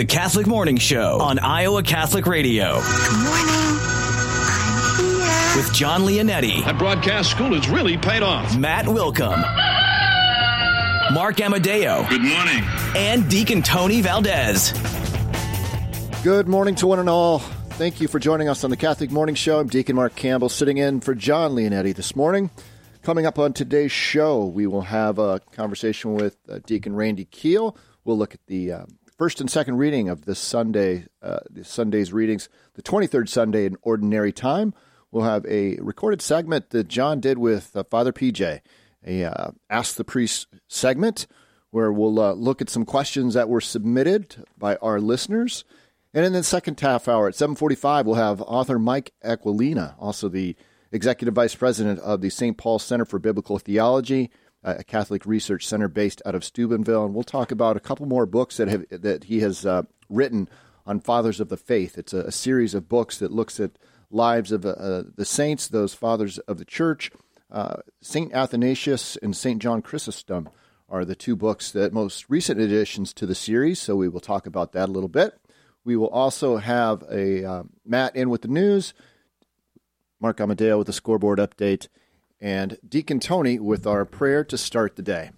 The Catholic Morning Show on Iowa Catholic Radio. Good morning. I'm here. With John Leonetti. That broadcast school has really paid off. Matt Wilkham. Mark Amadeo. Good morning. And Deacon Tony Valdez. Good morning to one and all. Thank you for joining us on the Catholic Morning Show. I'm Deacon Mark Campbell sitting in for John Leonetti this morning. Coming up on today's show, we will have a conversation with uh, Deacon Randy Keel. We'll look at the uh, first and second reading of this Sunday, uh, Sunday's readings, the 23rd Sunday in Ordinary Time. We'll have a recorded segment that John did with uh, Father PJ, a uh, Ask the Priest segment, where we'll uh, look at some questions that were submitted by our listeners. And in the second half hour at 7:45, we'll have author Mike Aquilina, also the executive vice president of the St. Paul Center for Biblical Theology, a Catholic research center based out of Steubenville, and we'll talk about a couple more books that have that he has uh, written on fathers of the faith. It's a, a, series of books that looks at lives of uh, the saints, those fathers of the church. Uh, Saint Athanasius and Saint John Chrysostom are the two books that most recent additions to the series. So we will talk about that a little bit. We will also have a uh, Matt in with the news. Mark Amadeo with the scoreboard update, and Deacon Tony with our prayer to start the day.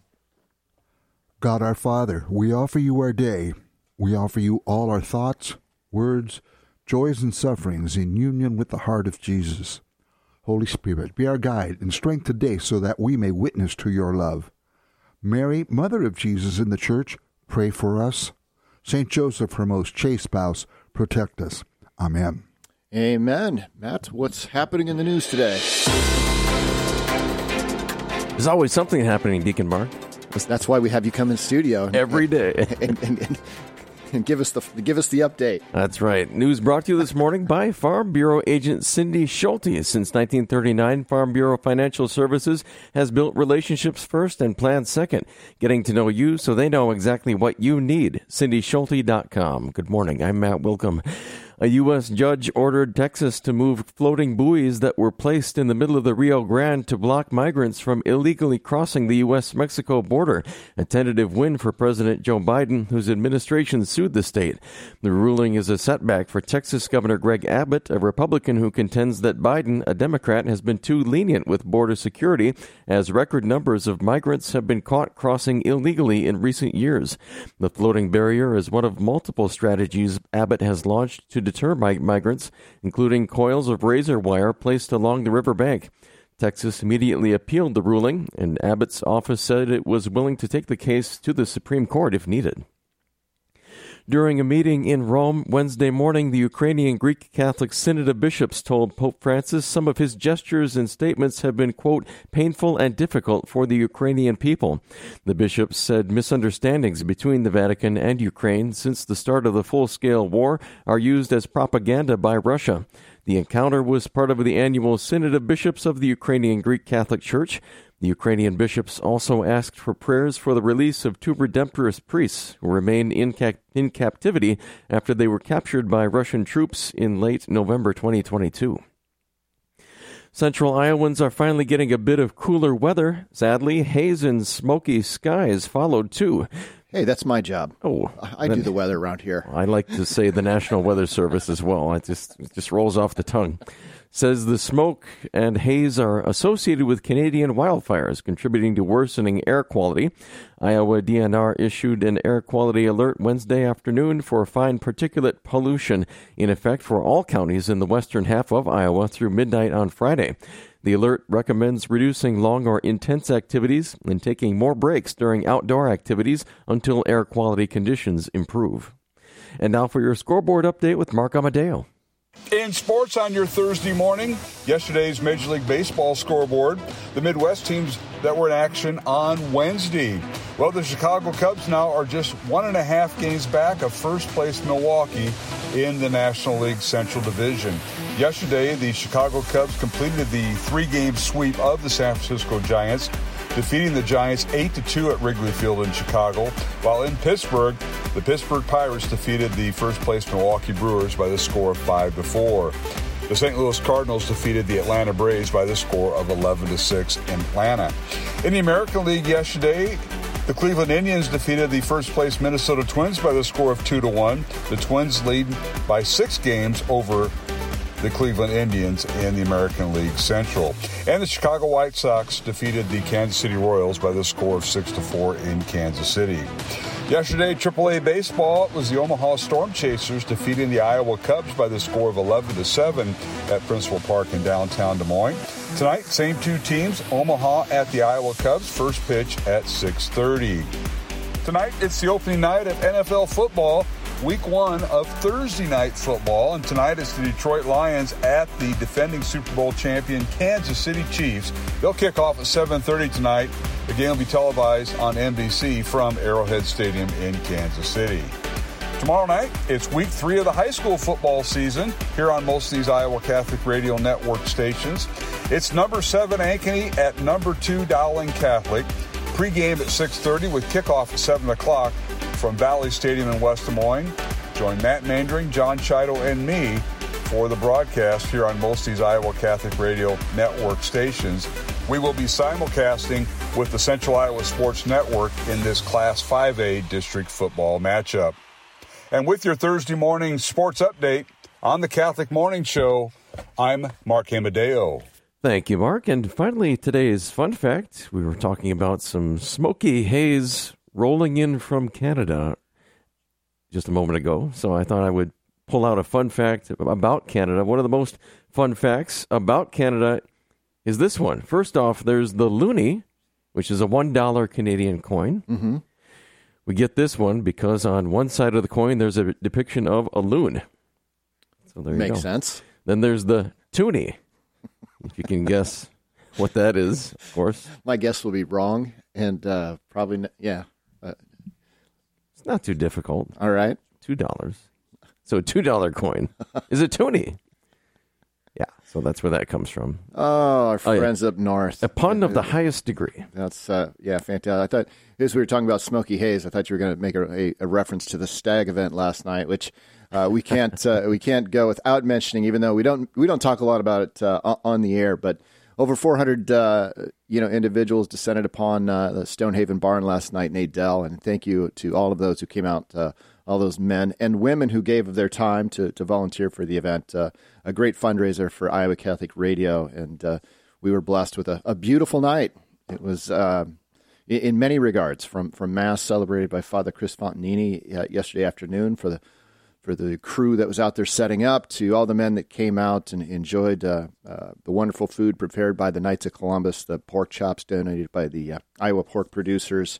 God our Father, we offer you our day. We offer you all our thoughts, words, joys, and sufferings in union with the heart of Jesus. Holy Spirit, be our guide and strength today so that we may witness to your love. Mary, Mother of Jesus in the Church, pray for us. Saint Joseph, her most chaste spouse, protect us. Amen. Amen. Matt, what's happening in the news today? There's always something happening, Deacon Mark. That's why we have you come in studio every day and, and, and, and, give us the give us the update. That's right. News brought to you this morning by Farm Bureau agent Cindy Schulte. Since 1939, Farm Bureau Financial Services has built relationships first and plans second, getting to know you so they know exactly what you need. CindySchulte.com. Good morning. I'm Matt Wilkham. A U.S. judge ordered Texas to move floating buoys that were placed in the middle of the Rio Grande to block migrants from illegally crossing the U.S. Mexico border. A tentative win for President Joe Biden, whose administration sued the state. The ruling is a setback for Texas Governor Greg Abbott, a Republican who contends that Biden, a Democrat, has been too lenient with border security, as record numbers of migrants have been caught crossing illegally in recent years. The floating barrier is one of multiple strategies Abbott has launched to deter migrants, including coils of razor wire placed along the riverbank. Texas immediately appealed the ruling, and Abbott's office said it was willing to take the case to the Supreme Court if needed. During a meeting in Rome Wednesday morning, the Ukrainian Greek Catholic Synod of Bishops told Pope Francis some of his gestures and statements have been, quote, painful and difficult for the Ukrainian people. The bishops said misunderstandings between the Vatican and Ukraine since the start of the full scale war are used as propaganda by Russia. The encounter was part of the annual Synod of Bishops of the Ukrainian Greek Catholic Church. The Ukrainian bishops also asked for prayers for the release of two Redemptorist priests who remain in, in captivity after they were captured by Russian troops in late November 2022. Central Iowans are finally getting a bit of cooler weather. Sadly, haze and smoky skies followed too. Hey, that's my job. Oh, I do the weather around here. I like to say the National Weather Service as well. It just it just rolls off the tongue says the smoke and haze are associated with Canadian wildfires, contributing to worsening air quality. Iowa DNR issued an air quality alert Wednesday afternoon for fine particulate pollution in effect for all counties in the western half of Iowa through midnight on Friday. The alert recommends reducing long or intense activities and taking more breaks during outdoor activities until air quality conditions improve. And now for your scoreboard update with Mark Amadeo. In sports on your Thursday morning, yesterday's Major League Baseball scoreboard, the Midwest teams that were in action on Wednesday. Well, the Chicago Cubs now are just one and a half games back of first place Milwaukee in the National League Central Division. Yesterday, the Chicago Cubs completed the three game sweep of the San Francisco Giants defeating the Giants 8 2 at Wrigley Field in Chicago, while in Pittsburgh, the Pittsburgh Pirates defeated the first place Milwaukee Brewers by the score of 5 4. The St. Louis Cardinals defeated the Atlanta Braves by the score of 11 6 in Atlanta. In the American League yesterday, The Cleveland Indians defeated the first place Minnesota Twins by the score of 2 to 1. The Twins lead by 6 games over the Cleveland Indians in the American League Central. And the Chicago White Sox defeated the Kansas City Royals by the score of 6 to 4 in Kansas City. Yesterday, AAA baseball was the Omaha Storm Chasers defeating the Iowa Cubs by the score of 11 to 7 at Principal Park in downtown Des Moines. Tonight, same two teams, Omaha at the Iowa Cubs, first pitch at 6:30. Tonight, it's the opening night of NFL football week one of Thursday night football. And tonight it's the Detroit Lions at the defending Super Bowl champion Kansas City Chiefs. They'll kick off at 7:30 tonight. The game will be televised on NBC from Arrowhead Stadium in Kansas City. Tomorrow night, it's week three of the high school football season here on most of these Iowa Catholic Radio Network stations. It's number seven Ankeny at number two Dowling Catholic. Pre-game at 6.30 with kickoff at 7 o'clock from Valley Stadium in West Des Moines. Join Matt Mandring, John Chido, and me for the broadcast here on most of these Iowa Catholic Radio Network stations. We will be simulcasting with the Central Iowa Sports Network in this Class 5A district football matchup. And with your Thursday morning sports update on the Catholic Morning Show, I'm Mark Amadeo. Thank you, Mark. And finally, today's fun fact we were talking about some smoky haze rolling in from Canada just a moment ago. So I thought I would pull out a fun fact about Canada. One of the most fun facts about Canada is this one. First off, there's the loonie, which is a $1 Canadian coin. Mm-hmm. We get this one because on one side of the coin there's a depiction of a loon. So there you Makes go. sense. Then there's the toonie. If you can guess what that is, of course. My guess will be wrong, and uh, probably n- yeah. It's not too difficult. all right. Two dollars. So a two dollar coin is a toonie. Yeah, so that's where that comes from. Oh, our Oh, yeah. friends up north. A pun of the highest degree. That's uh, yeah, fantastic. I thought as we were talking about Smoky Haze, I thought you were going to make a, a, a reference to the Stag event last night, which uh, we can't uh, we can't go without mentioning, even though we don't we don't talk a lot about it uh, on the air. But over 400 uh, you know individuals descended upon uh, the Stonehaven barn last night in Adel, and thank you to all of those who came out. Uh, all those men and women who gave of their time to, to volunteer for the event. Uh, a great fundraiser for Iowa Catholic Radio, and uh, we were blessed with a, a beautiful night. It was uh, in, many regards, from from mass celebrated by Father Chris Fontanini yesterday afternoon for the for the crew that was out there setting up, to all the men that came out and enjoyed uh, uh, the wonderful food prepared by the Knights of Columbus, the pork chops donated by the uh, Iowa pork producers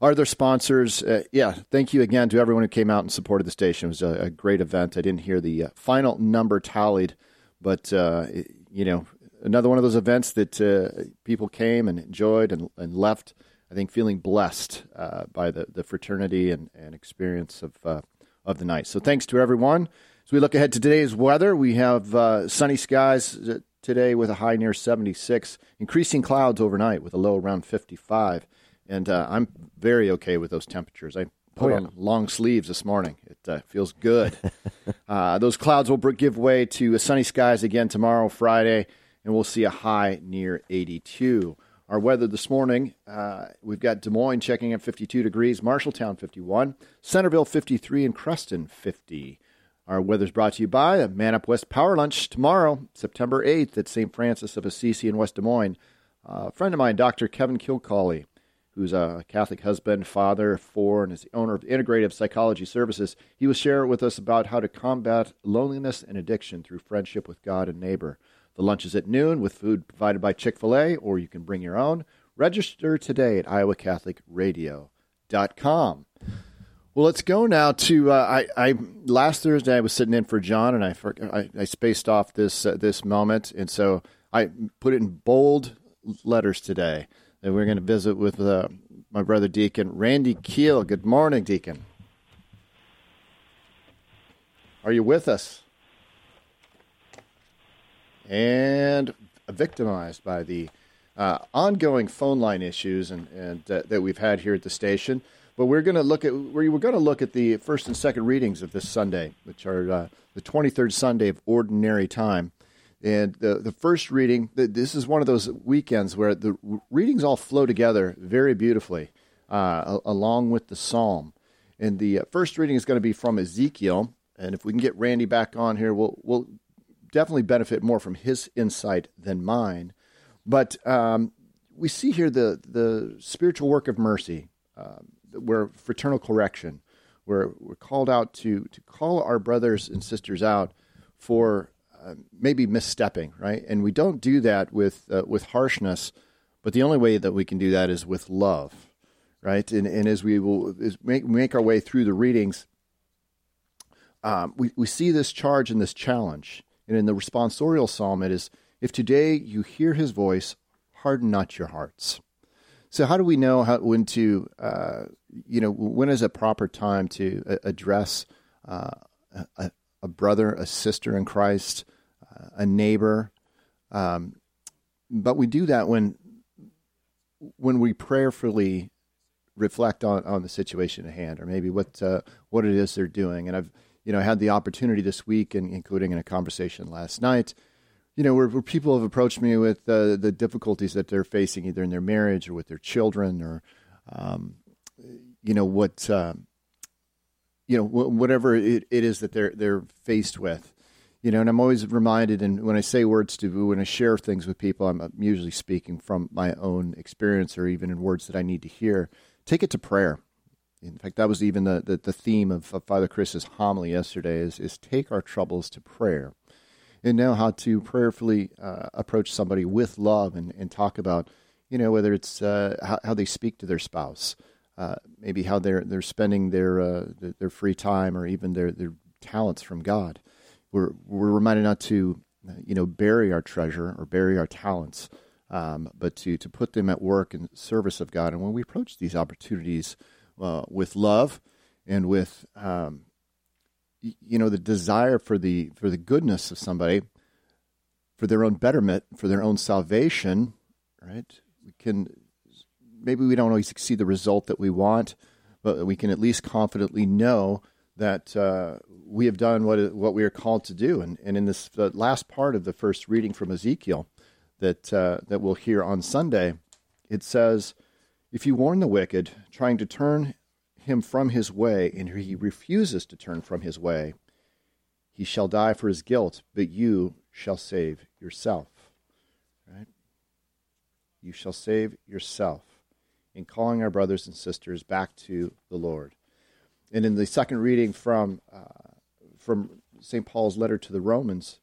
are their sponsors. Uh, yeah, thank you again to everyone who came out and supported the station. It was a, a great event. I didn't hear the uh, final number tallied, but uh, you know, another one of those events that people came and enjoyed and, and left. I think feeling blessed by the, the fraternity and, and experience of of the night. So thanks to everyone. As we look ahead to today's weather, we have uh, sunny skies uh, today with a high near 76, increasing clouds overnight with a low around 55. And uh, I'm very okay with those temperatures. I put Oh, yeah. on long sleeves this morning. It uh, feels good. uh, those clouds will give way to sunny skies again tomorrow, Friday, and we'll see a high near 82. Our weather this morning, uh, we've got Des Moines checking at 52 degrees, Marshalltown 51, Centerville 53, and Creston 50. Our weather's brought to you by a Man Up West Power Lunch tomorrow, September 8th at St. Francis of Assisi in West Des Moines. Uh, a friend of mine, Dr. Kevin Kilcawley, who's a Catholic husband, father of four, and is the owner of Integrative Psychology Services, he will share with us about how to combat loneliness and addiction through friendship with God and neighbor. The lunch is at noon with food provided by Chick fil A, or you can bring your own. Register today at iowacatholicradio.com. Well, let's go now to uh, I, I. Last Thursday, I was sitting in for John, and I I, I spaced off this uh, this moment, and so I put it in bold letters today. And we're going to visit with uh, my brother Deacon Randy Keel. Good morning, Deacon. Are you with us? And victimized by the uh, ongoing phone line issues and, and uh, that we've had here at the station. But we're going to look at we were going to look at the first and second readings of this Sunday, which are uh, the 23rd Sunday of Ordinary Time. And the the first reading, th- this is one of those weekends where the readings all flow together very beautifully. uh, along with the psalm. And the uh, first reading is going to be from Ezekiel. And if we can get Randy back on here, we'll, we'll definitely benefit more from his insight than mine. But um, we see here the, the spiritual work of mercy, uh, where fraternal correction, where we're called out to, to call our brothers and sisters out for uh, maybe misstepping, right? And we don't do that with, uh, with harshness, but the only way that we can do that is with love, right? And, and as we will make, make our way through the readings, um, we, we see this charge and this challenge. And in the responsorial psalm, it is if today you hear his voice, harden not your hearts. So, how do we know how, when to, uh, you know, when is a proper time to uh, address uh, a, a, brother, a sister in Christ, uh, a neighbor? Um, but we do that when when we prayerfully reflect on, on the situation at hand, or maybe what uh, what it is they're doing. And I've you know had the opportunity this week, and including in a conversation last night, you know, where, where people have approached me with uh, the difficulties that they're facing, either in their marriage or with their children, or um, you know what uh, you know whatever it, it is that they're they're faced with you know, and I'm always reminded, and when I say words to, when I share things with people, I'm usually speaking from my own experience or even in words that I need to hear. Take it to prayer. In fact, that was even the, the, the theme of, of, Father Chris's homily yesterday is, is take our troubles to prayer and know how to prayerfully uh, approach somebody with love and, and talk about, you know, whether it's uh, how, how, they speak to their spouse, uh, maybe how they're, they're spending their, uh, their free time or even their, their talents from God we're we're reminded not to you know bury our treasure or bury our talents, um, but to to put them at work in service of God. And when we approach these opportunities uh, with love and with um, you know the desire for the for the goodness of somebody, for their own betterment, for their own salvation, right? We can maybe we don't always see the result that we want, but we can at least confidently know that uh, we have done what what we are called to do. And, and in this last part of the first reading from Ezekiel that uh, that we'll hear on Sunday, it says, "If you warn the wicked, trying to turn him from his way, and he refuses to turn from his way, he shall die for his guilt, but you shall save yourself." Right? You shall save yourself in calling our brothers and sisters back to the Lord. And in the second reading from uh, from St. Paul's letter to the Romans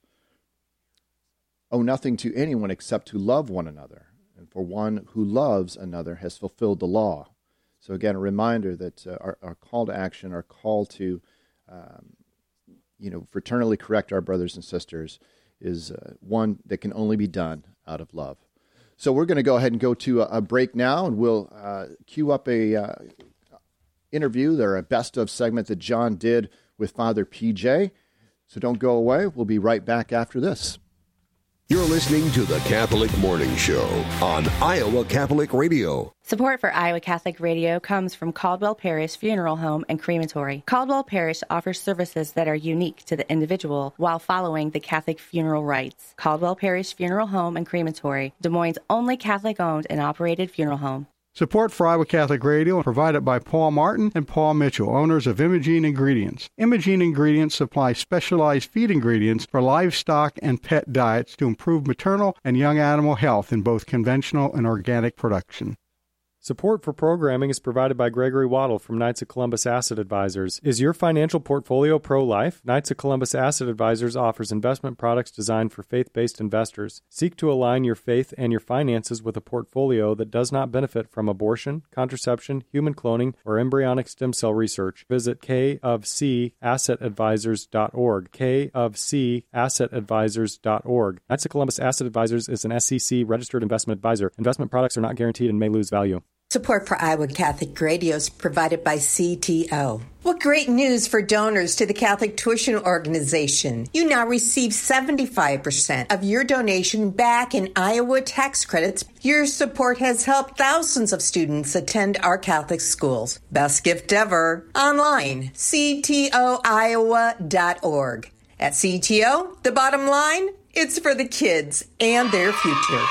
owe nothing to anyone except to love one another. For one who loves another has fulfilled the law. So, again, a reminder that uh, our, our, call to action, our call to, um, you know, fraternally correct our brothers and sisters is uh, one that can only be done out of love. So, we're going to go ahead and go to a, a break now, and we'll uh, queue up a uh, interview, or a best of segment that John did with Father PJ. So don't go away. We'll be right back after this. You're listening to the Catholic Morning Show on Iowa Catholic Radio. Support for Iowa Catholic Radio comes from Caldwell Parish Funeral Home and Crematory. Caldwell Parish offers services that are unique to the individual while following the Catholic funeral rites. Caldwell Parish Funeral Home and Crematory, Des Moines' only Catholic owned and operated funeral home. Support for Iowa Catholic Radio provided by Paul Martin and Paul Mitchell, owners of Imogene Ingredients. Imogene Ingredients supply specialized feed ingredients for livestock and pet diets to improve maternal and young animal health in both conventional and organic production. Support for programming is provided by Gregory Waddle from Knights of Columbus Asset Advisors. Is your financial portfolio pro life? Knights of Columbus Asset Advisors offers investment products designed for faith based investors. Seek to align your faith and your finances with a portfolio that does not benefit from abortion, contraception, human cloning, or embryonic stem cell research. Visit K of C assetadvisors.org. K of C assetadvisors.org. Knights of Columbus Asset Advisors is an SEC registered investment advisor. Investment products are not guaranteed and may lose value. Support for Iowa Catholic Radio is provided by CTO. What great news for donors to the Catholic Tuition Organization. You now receive 75% of your donation back in Iowa tax credits. Your support has helped thousands of students attend our Catholic schools. Best gift ever. Online, ctoiowa.org. At CTO, the bottom line, it's for the kids and their future.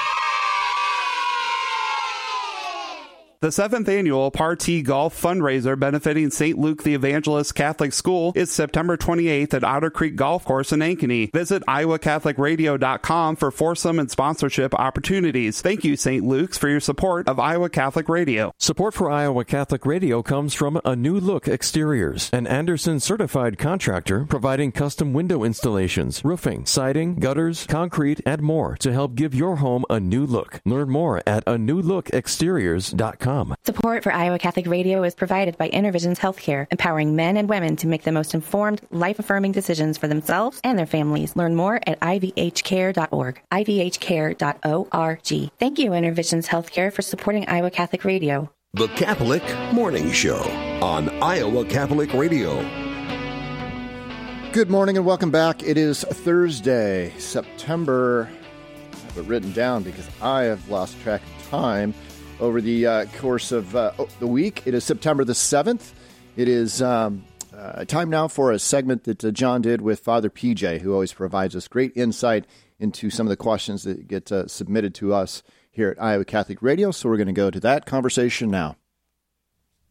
The seventh annual Party Golf fundraiser benefiting St. Luke the Evangelist Catholic School is September 28th at Otter Creek Golf Course in Ankeny. Visit iowacatholicradio.com for foursome and sponsorship opportunities. Thank you, St. Luke's, for your support of Iowa Catholic Radio. Support for Iowa Catholic Radio comes from A New Look Exteriors, an Andersen certified contractor providing custom window installations, roofing, siding, gutters, concrete, and more to help give your home a new look. Learn more at a newlookexteriors.com. Support for Iowa Catholic Radio is provided by Intervisions Healthcare, empowering men and women to make the most informed, life affirming decisions for themselves and their families. Learn more at ivhcare.org, ivhcare.org. Thank you, Intervisions Healthcare, for supporting Iowa Catholic Radio. The Catholic Morning Show on Iowa Catholic Radio. Good morning and welcome back. It is Thursday, September. I have it written down because I have lost track of time over the uh, course of uh, the week. It is September the 7th. It is um, uh, time now for a segment that uh, John did with Father PJ, who always provides us great insight into some of the questions that get uh, submitted to us here at Iowa Catholic Radio. So we're going to go to that conversation now.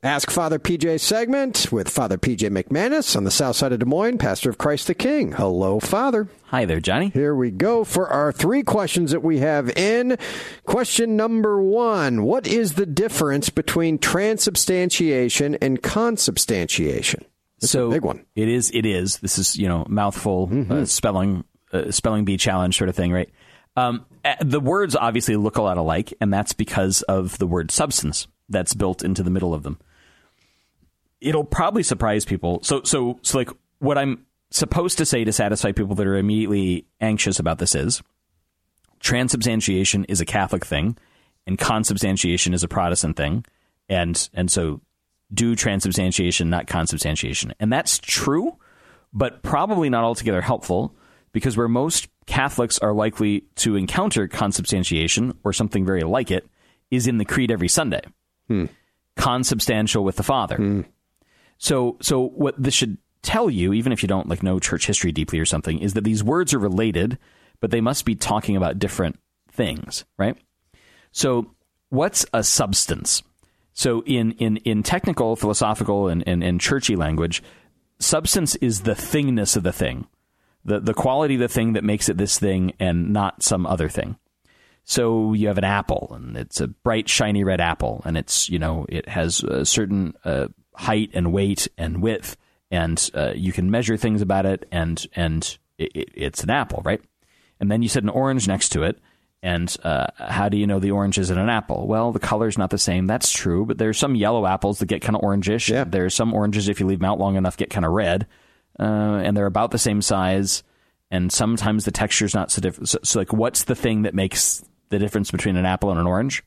Ask Father PJ segment with Father PJ McManus on the south side of Des Moines, pastor of Christ the King. Hello, Father. Hi there, Johnny. Here we go for our three questions that we have in. Question number one What is the difference between transubstantiation and consubstantiation? So big one. It is. It is. This is you know mouthful Mm-hmm. uh, spelling uh, spelling bee challenge sort of thing, right? Um, uh, the words obviously look a lot alike, and that's because of the word substance that's built into the middle of them. It'll probably surprise people. So so so like what I'm supposed to say to satisfy people that are immediately anxious about this is transubstantiation is a Catholic thing, and consubstantiation is a Protestant thing, and and so do transubstantiation, not consubstantiation, and that's true, but probably not altogether helpful because where most Catholics are likely to encounter consubstantiation or something very like it is in the creed every Sunday, hmm. consubstantial with the Father. Hmm. So so what this should tell you, even if you don't like know church history deeply or something, is that these words are related, but they must be talking about different things, right? So what's a substance? So in in, in technical, philosophical, and, and, and churchy language, substance is the thingness of the thing. The the quality of the thing that makes it this thing and not some other thing. So you have an apple, and it's a bright, shiny red apple, and it's you know it has a certain uh, height and weight and width, and uh, you can measure things about it, and and it, it, it's an apple, right? And then you set an orange next to it, and uh, how do you know the orange isn't an apple? Well, the color's not the same. That's true, but there's some yellow apples that get kind of orangish. Yeah. There's some oranges if you leave them out long enough get kind of red, uh, and they're about the same size. And sometimes the texture's not so different. So, so, like, what's the thing that makes the difference between an apple and an orange?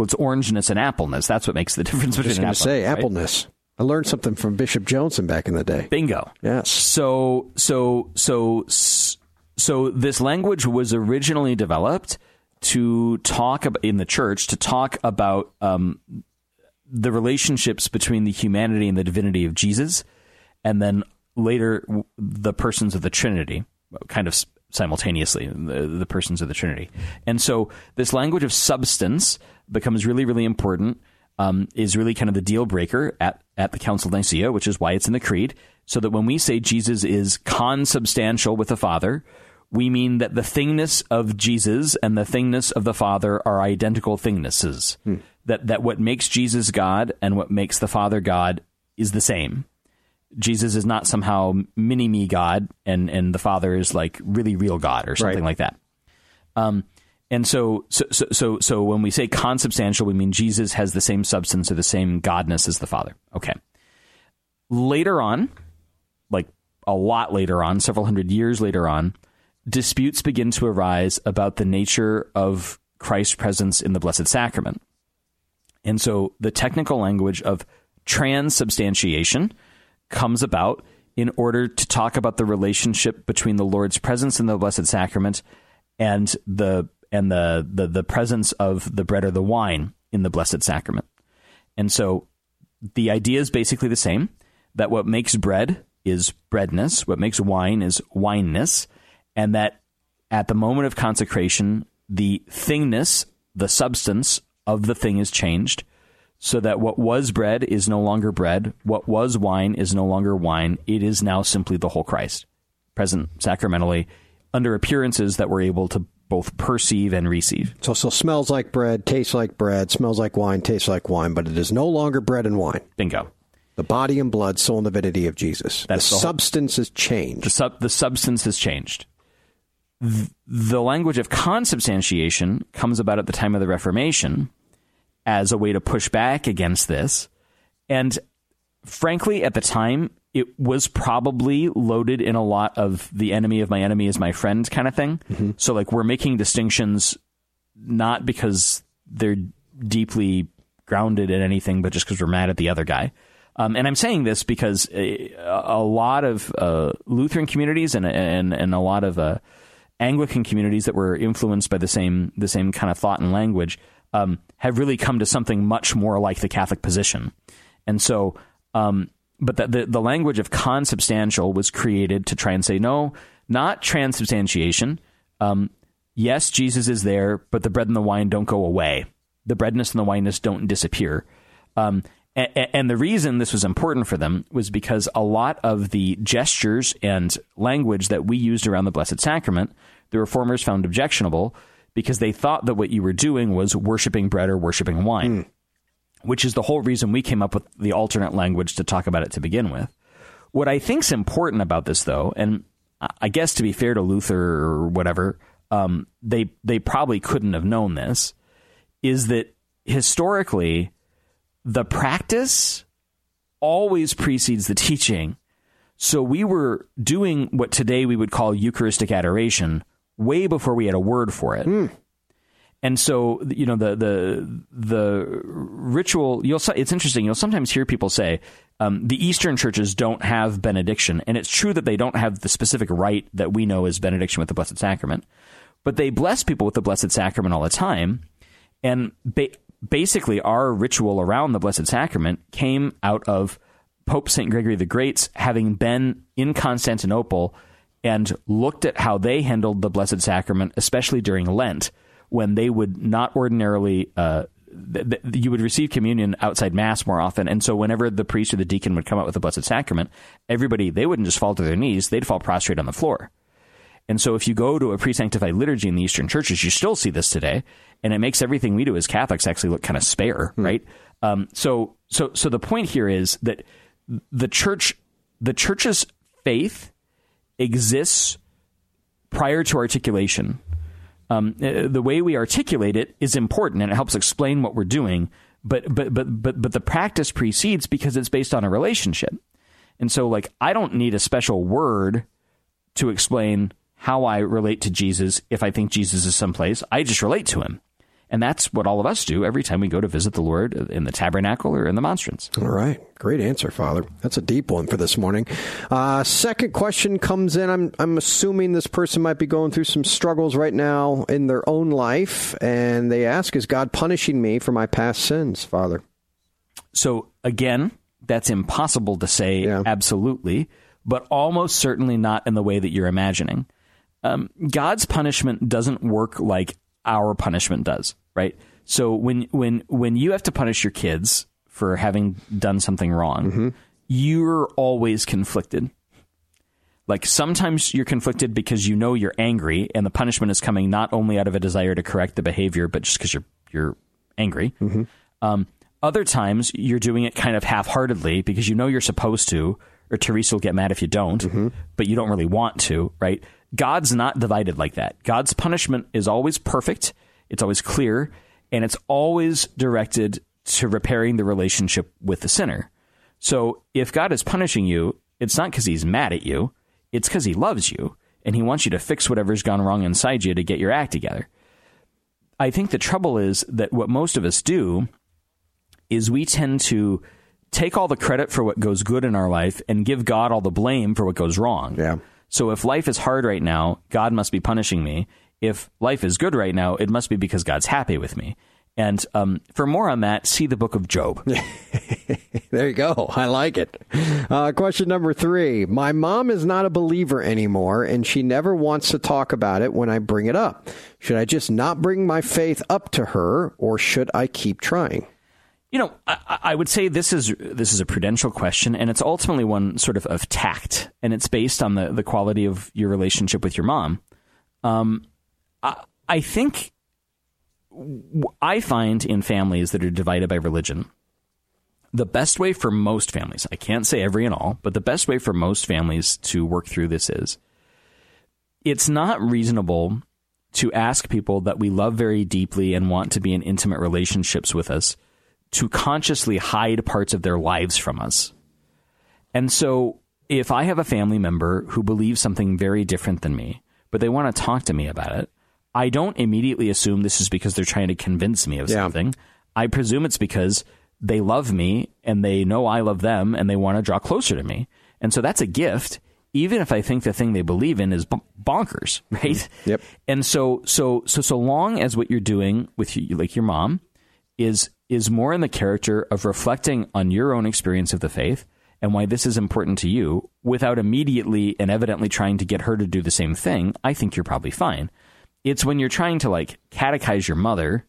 Well, it's orangeness and appleness. That's what makes the difference I was between just an going to say right? appleness. I learned something from Bishop Johnson back in the day. Bingo. Yes. So so so so this language was originally developed to talk about in the church to talk about um, the relationships between the humanity and the divinity of Jesus, and then later the persons of the Trinity, kind of simultaneously the, the persons of the Trinity. And so this language of substance becomes really really important. Um, is really kind of the deal breaker at, at the Council of Nicaea, which is why it's in the Creed. So that when we say Jesus is consubstantial with the Father, we mean that the thingness of Jesus and the thingness of the Father are identical thingnesses. That that what makes Jesus God and what makes the Father God is the same. Jesus is not somehow mini me God and and the Father is like really real God or something like that. Um, and so, so, so, so, so when we say consubstantial, we mean Jesus has the same substance or the same godness as the Father. Okay. Later on, like a lot later on, several hundred years later on, disputes begin to arise about the nature of Christ's presence in the Blessed Sacrament. And so the technical language of transubstantiation comes about in order to talk about the relationship between the Lord's presence in the Blessed Sacrament and the and the, the the presence of the bread or the wine in the Blessed Sacrament. And so the idea is basically the same that what makes bread is breadness, what makes wine is wineness, and that at the moment of consecration, the thingness, the substance of the thing is changed. so that what was bread is no longer bread, what was wine is no longer wine. It is now simply the whole Christ, present sacramentally, under appearances that we're able to both perceive and receive. So, so smells like bread, tastes like bread, smells like wine, tastes like wine, but it is no longer bread and wine. Bingo. The body and blood, soul, and divinity of Jesus. That's the, the whole- substance has changed. The, sub, the substance has changed. Th- the language of consubstantiation comes about at the time of the Reformation as a way to push back against this. And frankly, at the time, it was probably loaded in a lot of the enemy of my enemy is my friend kind of thing. So, like, we're making distinctions not because they're deeply grounded in anything, but just because we're mad at the other guy. Um, and I'm saying this because a, a lot of uh, Lutheran communities and, and and a lot of uh, Anglican communities that were influenced by the same the same kind of thought and language um, have really come to something much more like the Catholic position. And so, um, but the, the the language of consubstantial was created to try and say no, not transubstantiation. Um, yes, Jesus is there, but the bread and the wine don't go away. The breadness and the wineness don't disappear. Um, a- and the reason this was important for them was because a lot of the gestures and language that we used around the Blessed Sacrament, the reformers found objectionable because they thought that what you were doing was worshiping bread or worshiping wine, which is the whole reason we came up with the alternate language to talk about it to begin with. What I think's important about this, though, and I guess to be fair to Luther or whatever, um, they they probably couldn't have known this, is that historically the practice always precedes the teaching. So we were doing what today we would call Eucharistic adoration way before we had a word for it. And so, you know, the the the ritual. You'll. It's interesting. You'll sometimes hear people say um, the Eastern churches don't have benediction, and it's true that they don't have the specific rite that we know as benediction with the Blessed Sacrament, but they bless people with the Blessed Sacrament all the time. And ba- basically, our ritual around the Blessed Sacrament came out of Pope St. Gregory the Great's having been in Constantinople and looked at how they handled the Blessed Sacrament, especially during Lent, when they would not ordinarily. Uh, th- th- you would receive communion outside mass more often, and so whenever the priest or the deacon would come out with the Blessed Sacrament, everybody they wouldn't just fall to their knees; they'd fall prostrate on the floor. And so if you go to a pre-sanctified liturgy in the Eastern churches, you still see this today, and it makes everything we do as Catholics actually look kind of spare, right? Um, so, so, so the point here is that the church, the church's faith exists prior to articulation. Um, uh, the way we articulate it is important, and it helps explain what we're doing. But, but, but, but, but the practice precedes because it's based on a relationship. And so, like, I don't need a special word to explain how I relate to Jesus if I think Jesus is someplace. I just relate to him. And that's what all of us do every time we go to visit the Lord in the tabernacle or in the monstrance. All right. Great answer, Father. That's a deep one for this morning. Uh, second question comes in. I'm, I'm assuming this person might be going through some struggles right now in their own life. And they ask, Is God punishing me for my past sins, Father? So, again, that's impossible to say absolutely, but almost certainly not in the way that you're imagining. Um, God's punishment doesn't work like our punishment does, right? So when when when you have to punish your kids for having done something wrong, mm-hmm. you're always conflicted. Like sometimes you're conflicted because you know you're angry, and the punishment is coming not only out of a desire to correct the behavior, but just because you're you're angry. Mm-hmm. Um, other times you're doing it kind of half-heartedly because you know you're supposed to, or Teresa will get mad if you don't, mm-hmm. but you don't really want to, right? God's not divided like that. God's punishment is always perfect, it's always clear, and it's always directed to repairing the relationship with the sinner. So if God is punishing you, it's not because he's mad at you, it's because he loves you and he wants you to fix whatever's gone wrong inside you to get your act together. I think the trouble is that what most of us do is we tend to take all the credit for what goes good in our life and give God all the blame for what goes wrong. Yeah. So if life is hard right now, God must be punishing me. If life is good right now, it must be because God's happy with me. And um, for more on that, see the book of Job. There you go. I like it. Uh, question number three. My mom is not a believer anymore, and she never wants to talk about it when I bring it up. Should I just not bring my faith up to her, or should I keep trying? You know, I, I, would say this is this is a prudential question, and it's ultimately one sort of of tact, and it's based on the the quality of your relationship with your mom. Um, I, I think I find in families that are divided by religion, the best way for most families, I can't say every and all, but the best way for most families to work through this is it's not reasonable to ask people that we love very deeply and want to be in intimate relationships with us to consciously hide parts of their lives from us. And so if I have a family member who believes something very different than me, but they want to talk to me about it, I don't immediately assume this is because they're trying to convince me of yeah. something. I presume it's because they love me and they know I love them and they want to draw closer to me. And so that's a gift, even if I think the thing they believe in is bonkers, right? Mm-hmm. Yep. And so, so, so, so long as what you're doing with you, like your mom is, is more in the character of reflecting on your own experience of the faith and why this is important to you without immediately and evidently trying to get her to do the same thing, I think you're probably fine. It's when you're trying to like catechize your mother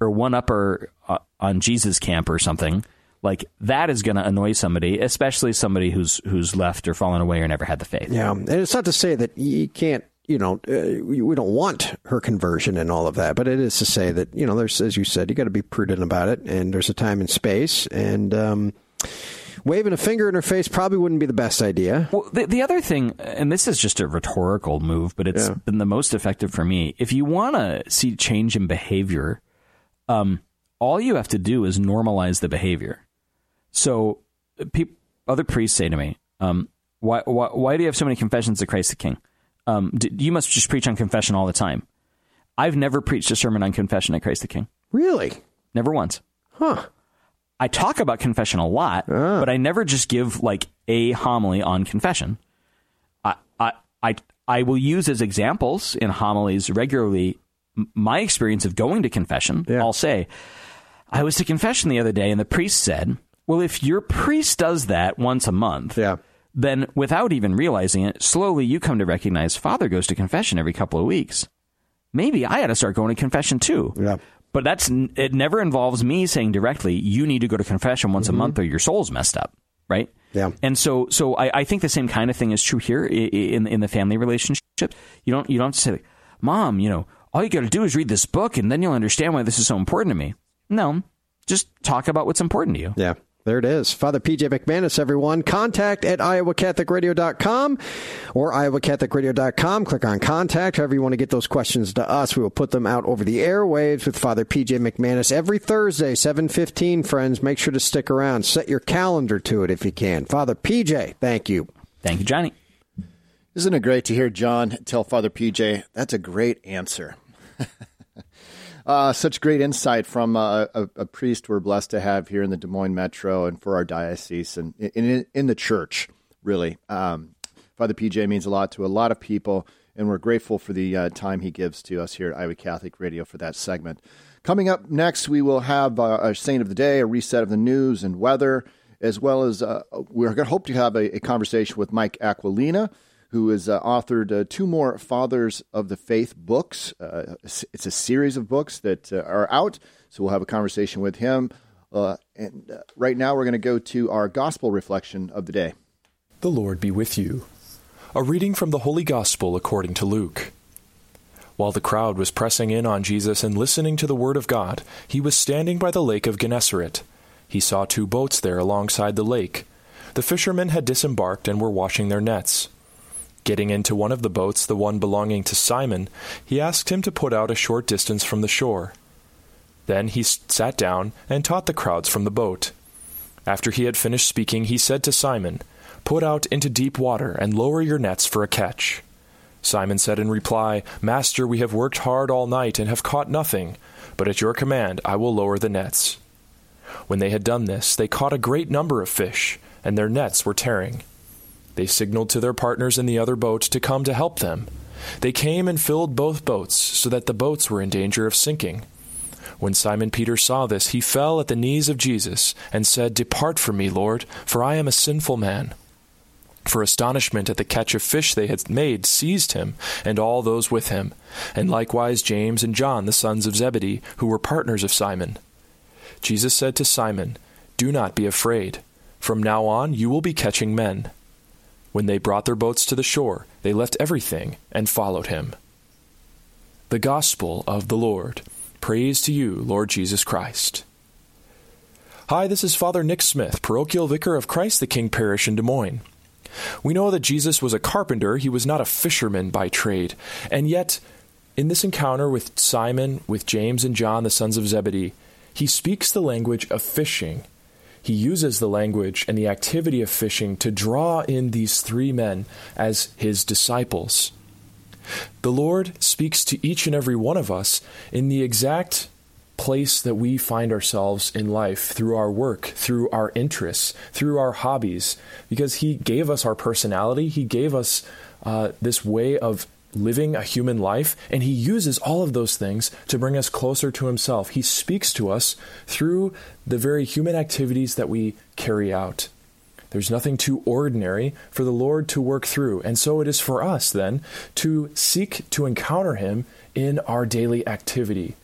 or one upper uh, on Jesus camp or something, like that is going to annoy somebody, especially somebody who's who's left or fallen away or never had the faith. Yeah, and it's not to say that you can't. You know, uh, we don't want her conversion and all of that, but it is to say that you know, there's as you said, you got to be prudent about it, and there's a time and space, and um, waving a finger in her face probably wouldn't be the best idea. Well, the, the other thing, and this is just a rhetorical move, but it's yeah. been the most effective for me. If you want to see change in behavior, um, all you have to do is normalize the behavior. So, pe- other priests say to me, um, why, why, why, do you have so many confessions of Christ the King? Um, d- you must just preach on confession all the time. I've never preached a sermon on confession at Christ the King. Really? Never once. Huh. I talk about confession a lot, ah. but I never just give like a homily on confession. I, I, I, I will use as examples in homilies regularly my experience of going to confession. Yeah. I'll say, I was to confession the other day, and the priest said, Well, if your priest does that once a month, yeah. Then without even realizing it, slowly you come to recognize Father goes to confession every couple of weeks. Maybe I ought to start going to confession too. Yeah. But that's it. Never involves me saying directly, "You need to go to confession once mm-hmm. a month, or your soul's messed up." Right? Yeah. And so, so I, I, think the same kind of thing is true here in in the family relationship. You don't you don't say, "Mom, you know, all you got to do is read this book, and then you'll understand why this is so important to me." No, just talk about what's important to you. Yeah. There it is. Father PJ McManus, everyone. Contact at iowacatholicradio.com or iowacatholicradio.com. Click on contact. However you want to get those questions to us, we will put them out over the airwaves with Father PJ McManus every Thursday, 715, friends. Make sure to stick around. Set your calendar to it if you can. Father PJ, thank you. Thank you, Johnny. Isn't it great to hear John tell Father PJ, that's a great answer? Uh, such great insight from uh, a, a, priest we're blessed to have here in the Des Moines Metro and for our diocese and in, in, in the church, really. Um, Father PJ means a lot to a lot of people, and we're grateful for the uh, time he gives to us here at Iowa Catholic Radio for that segment. Coming up next, we will have uh, a saint of the day, a reset of the news and weather, as well as uh, we're going to hope to have a, a conversation with Mike Aquilina who has uh, authored uh, two more Fathers of the Faith books. Uh, it's a series of books that uh, are out, so we'll have a conversation with him. Uh, and uh, right now, we're going to go to our gospel reflection of the day. The Lord be with you. A reading from the Holy Gospel according to Luke. While the crowd was pressing in on Jesus and listening to the word of God, he was standing by the lake of Gennesaret. He saw two boats there alongside the lake. The fishermen had disembarked and were washing their nets. Getting into one of the boats, the one belonging to Simon, he asked him to put out a short distance from the shore. Then he sat down and taught the crowds from the boat. After he had finished speaking, he said to Simon, Put out into deep water and lower your nets for a catch. Simon said in reply, Master, we have worked hard all night and have caught nothing, but at your command I will lower the nets. When they had done this, they caught a great number of fish, and their nets were tearing. They signaled to their partners in the other boat to come to help them. They came and filled both boats, so that the boats were in danger of sinking. When Simon Peter saw this, he fell at the knees of Jesus and said, Depart from me, Lord, for I am a sinful man. For astonishment at the catch of fish they had made seized him and all those with him, and likewise James and John, the sons of Zebedee, who were partners of Simon. Jesus said to Simon, Do not be afraid. From now on, you will be catching men. When they brought their boats to the shore, they left everything and followed him. The Gospel of the Lord. Praise to you, Lord Jesus Christ. Hi, this is Father Nick Smith, parochial vicar of Christ the King Parish in Des Moines. We know that Jesus was a carpenter, he was not a fisherman by trade. And yet, in this encounter with Simon, with James and John, the sons of Zebedee, he speaks the language of fishing he uses the language and the activity of fishing to draw in these three men as his disciples. The Lord speaks to each and every one of us in the exact place that we find ourselves in life through our work, through our interests, through our hobbies, because He gave us our personality. He gave us uh, this way of living a human life, and he uses all of those things to bring us closer to himself. He speaks to us through the very human activities that we carry out. There's nothing too ordinary for the Lord to work through, and so it is for us then to seek to encounter him in our daily activity.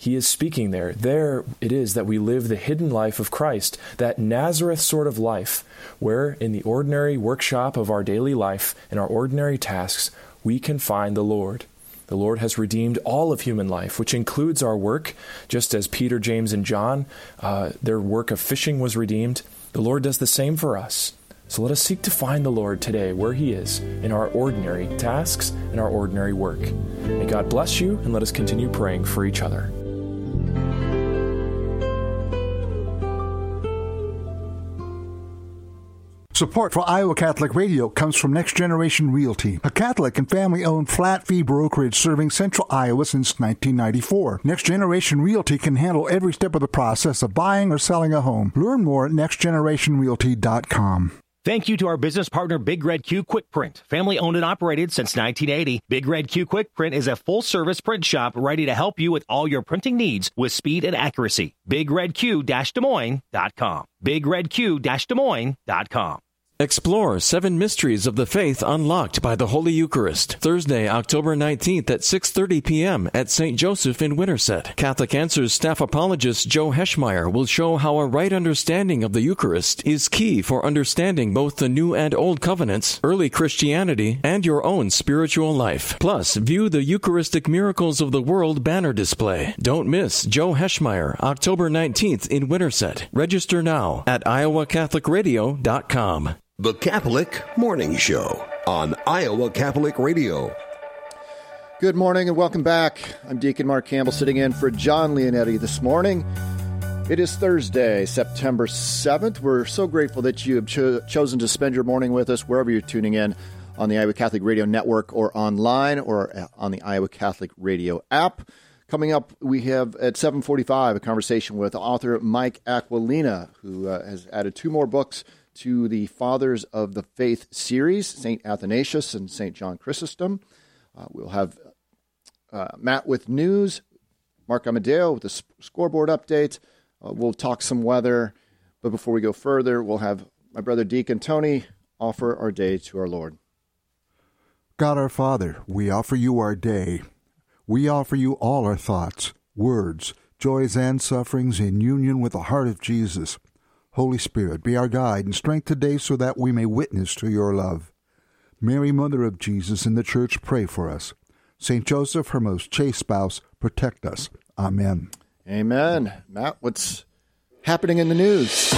He is speaking there. There it is that we live the hidden life of Christ, that Nazareth sort of life, where in the ordinary workshop of our daily life, in our ordinary tasks, we can find the Lord. The Lord has redeemed all of human life, which includes our work, just as Peter, James, and John, uh, their work of fishing was redeemed. The Lord does the same for us. So let us seek to find the Lord today where He is in our ordinary tasks and our ordinary work. May God bless you, and let us continue praying for each other. Support for Iowa Catholic Radio comes from Next Generation Realty, a Catholic and family owned flat fee brokerage serving central Iowa since 1994. Next Generation Realty can handle every step of the process of buying or selling a home. Learn more at nextgenerationrealty.com. Thank you to our business partner, Big Red Q Quick Print. Family owned and operated since 1980, Big Red Q Quick Print is a full service print shop ready to help you with all your printing needs with speed and accuracy. BigRedQ Des Moines.com. BigRedQ Des Moines.com. Explore Seven Mysteries of the Faith Unlocked by the Holy Eucharist. Thursday, October 19th at 6.30 p.m. at St. Joseph in Winterset. Catholic Answers staff apologist Joe Heschmeyer will show how a right understanding of the Eucharist is key for understanding both the New and Old Covenants, early Christianity, and your own spiritual life. Plus, view the Eucharistic Miracles of the World banner display. Don't miss Joe Heschmeyer, October 19th in Winterset. Register now at iowacatholicradio.com. The Catholic Morning Show on Iowa Catholic Radio. Good morning and welcome back. I'm Deacon Mark Campbell sitting in for John Leonetti this morning. It is Thursday, September 7th. We're so grateful that you have cho- chosen to spend your morning with us wherever you're tuning in on the Iowa Catholic Radio Network or online or on the Iowa Catholic Radio app. Coming up, we have at 7:45 a conversation with author Mike Aquilina, who uh, has added two more books to the Fathers of the Faith series, St. Athanasius and St. John Chrysostom. Uh, we'll have uh, Matt with news, Mark Amadeo with the scoreboard update. Uh, we'll talk some weather. But before we go further, we'll have my brother Deacon Tony offer our day to our Lord. God our Father, we offer you our day. We offer you all our thoughts, words, joys, and sufferings in union with the heart of Jesus. Holy Spirit, be our guide and strength today so that we may witness to your love. Mary, Mother of Jesus, in the Church, pray for us. St. Joseph, her most chaste spouse, protect us. Amen. Amen. Matt, what's happening in the news?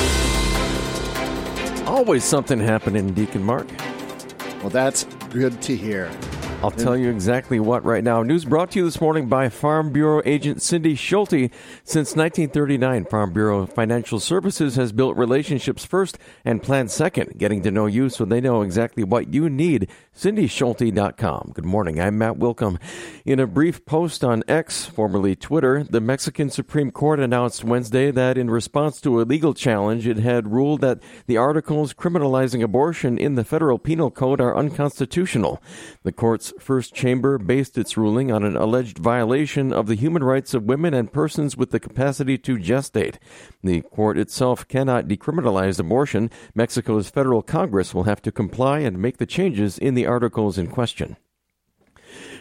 Always something happening, Deacon Mark. Well, that's good to hear. I'll tell you exactly what right now. News brought to you this morning by Farm Bureau agent Cindy Schulte. Since 1939, Farm Bureau Financial Services has built relationships first and planned second, getting to know you so they know exactly what you need. CindySchulte.com. Good morning. I'm Matt Wilkham. In a brief post on X, formerly Twitter, the Mexican Supreme Court announced Wednesday that in response to a legal challenge, it had ruled that the articles criminalizing abortion in the federal penal code are unconstitutional. The court's first chamber based its ruling on an alleged violation of the human rights of women and persons with the capacity to gestate. The court itself cannot decriminalize abortion. Mexico's federal Congress will have to comply and make the changes in the articles in question.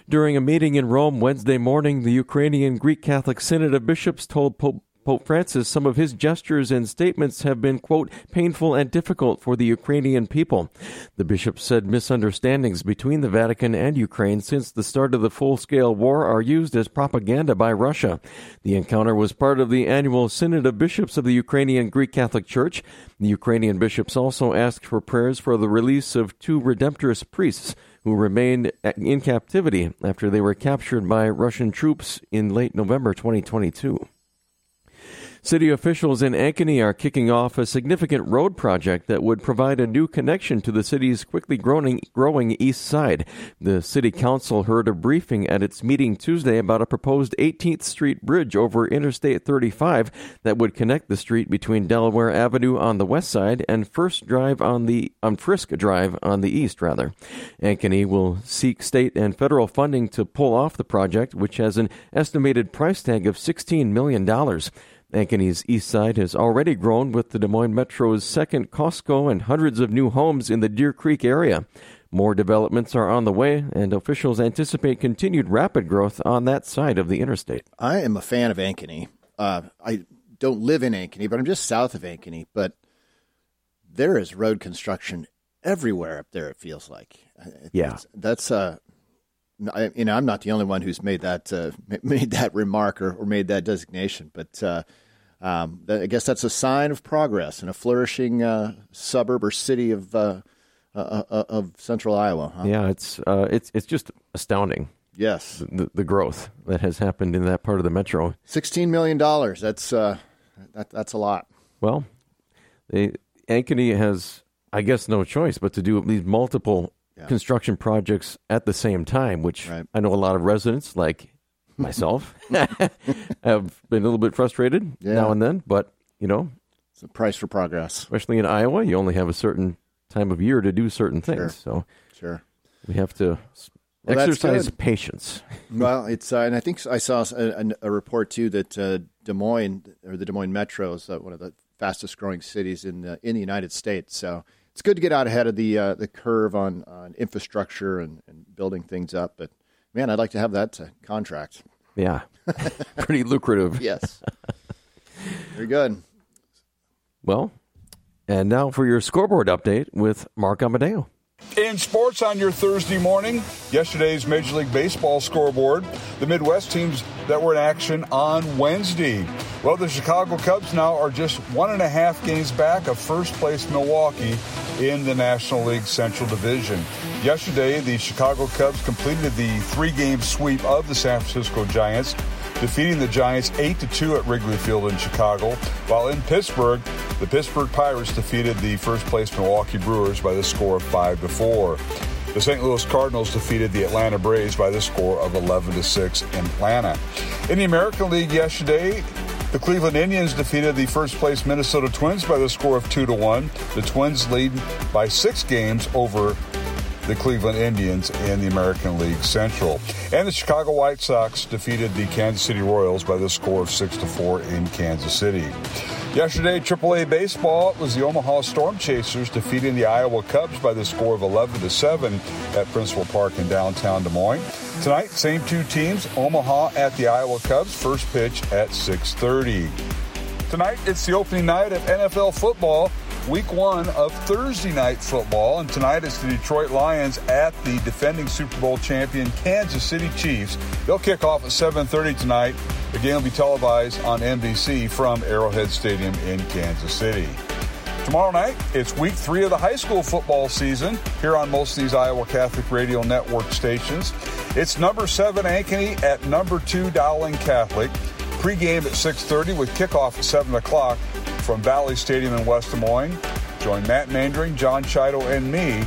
During a meeting in Rome Wednesday morning, the Ukrainian Greek Catholic Synod of Bishops told Pope Pope Francis, some of his gestures and statements have been, quote, painful and difficult for the Ukrainian people. The bishop said misunderstandings between the Vatican and Ukraine since the start of the full scale war are used as propaganda by Russia. The encounter was part of the annual Synod of Bishops of the Ukrainian Greek Catholic Church. The Ukrainian bishops also asked for prayers for the release of two Redemptorist priests who remained in captivity after they were captured by Russian troops in late November 2022. City officials in Ankeny are kicking off a significant road project that would provide a new connection to the city's quickly growing, growing east side. The city council heard a briefing at its meeting Tuesday about a proposed 18th Street bridge over Interstate 35 that would connect the street between Delaware Avenue on the west side and First Drive on the on Frisk Drive on the east rather. Ankeny will seek state and federal funding to pull off the project which has an estimated price tag of 16 million dollars. Ankeny's east side has already grown with the Des Moines Metro's second Costco and hundreds of new homes in the Deer Creek area. More developments are on the way, and officials anticipate continued rapid growth on that side of the interstate. I am a fan of Ankeny. Uh, I don't live in Ankeny, but I'm just south of Ankeny. But there is road construction everywhere up there. It feels like. Yeah, that's uh, I, you know, I'm not the only one who's made that uh, made that remark or, or made that designation, but uh, um, I guess that's a sign of progress in a flourishing uh, suburb or city of uh, uh, uh, of central Iowa. Huh? Yeah, it's it's it's just astounding. Yes, the, the, growth that has happened in that part of the metro. Sixteen million dollars. That's that, that's a lot. Well, they, Ankeny has, I guess, no choice but to do these multiple yeah. construction projects at the same time, which right. I know a lot of residents, like myself, have been a little bit frustrated yeah. now and then. But you know, it's a price for progress. Especially in Iowa, you only have a certain time of year to do certain things. Sure. So sure, we have to well, exercise patience. well, it's uh, and I think I saw a, a report too that uh, Des Moines or the Des Moines Metro is uh, one of the fastest growing cities in the, in the United States. So it's good to get out ahead of the uh, the curve on, on infrastructure and, and, building things up. But man, I'd like to have that uh, contract. Yeah, pretty lucrative. yes, very good. Well, and now for your scoreboard update with Mark Amadeo. In sports on your Thursday morning, yesterday's Major League Baseball scoreboard, the Midwest teams that were in action on Wednesday. Well, the Chicago Cubs now are just one and a half games back of first place Milwaukee in the National League Central Division. Yesterday, the Chicago Cubs completed the three game sweep of the San Francisco Giants defeating the Giants 8 2 at Wrigley Field in Chicago, while in Pittsburgh, the Pittsburgh Pirates defeated the first place Milwaukee Brewers by the score of 5 4. The St. Louis Cardinals defeated the Atlanta Braves by the score of 11 6 in Atlanta. In the American League yesterday, the Cleveland Indians defeated the first place Minnesota Twins by the score of 2 to 1. The Twins lead by 6 games over the Cleveland Indians in the American League Central. And the Chicago White Sox defeated the Kansas City Royals by the score of 6 to 4 in Kansas City. Yesterday, AAA baseball was the Omaha Storm Chasers defeating the Iowa Cubs by the score of 11 to 7 at Principal Park in downtown Des Moines. Tonight, same two teams, Omaha at the Iowa Cubs, first pitch at 6:30. Tonight, it's the opening night of NFL football week one of Thursday night football. And tonight it's the Detroit Lions at the defending Super Bowl champion Kansas City Chiefs. They'll kick off at 7.30 tonight. The game will be televised on NBC from Arrowhead Stadium in Kansas City. Tomorrow night, it's week three of the high school football season here on most of these Iowa Catholic Radio Network stations. It's number seven Ankeny at number two Dowling Catholic. Pre-game at 6.30 with kickoff at 7 o'clock from Valley Stadium in West Des Moines. Join Matt Mandring, John Chido, and me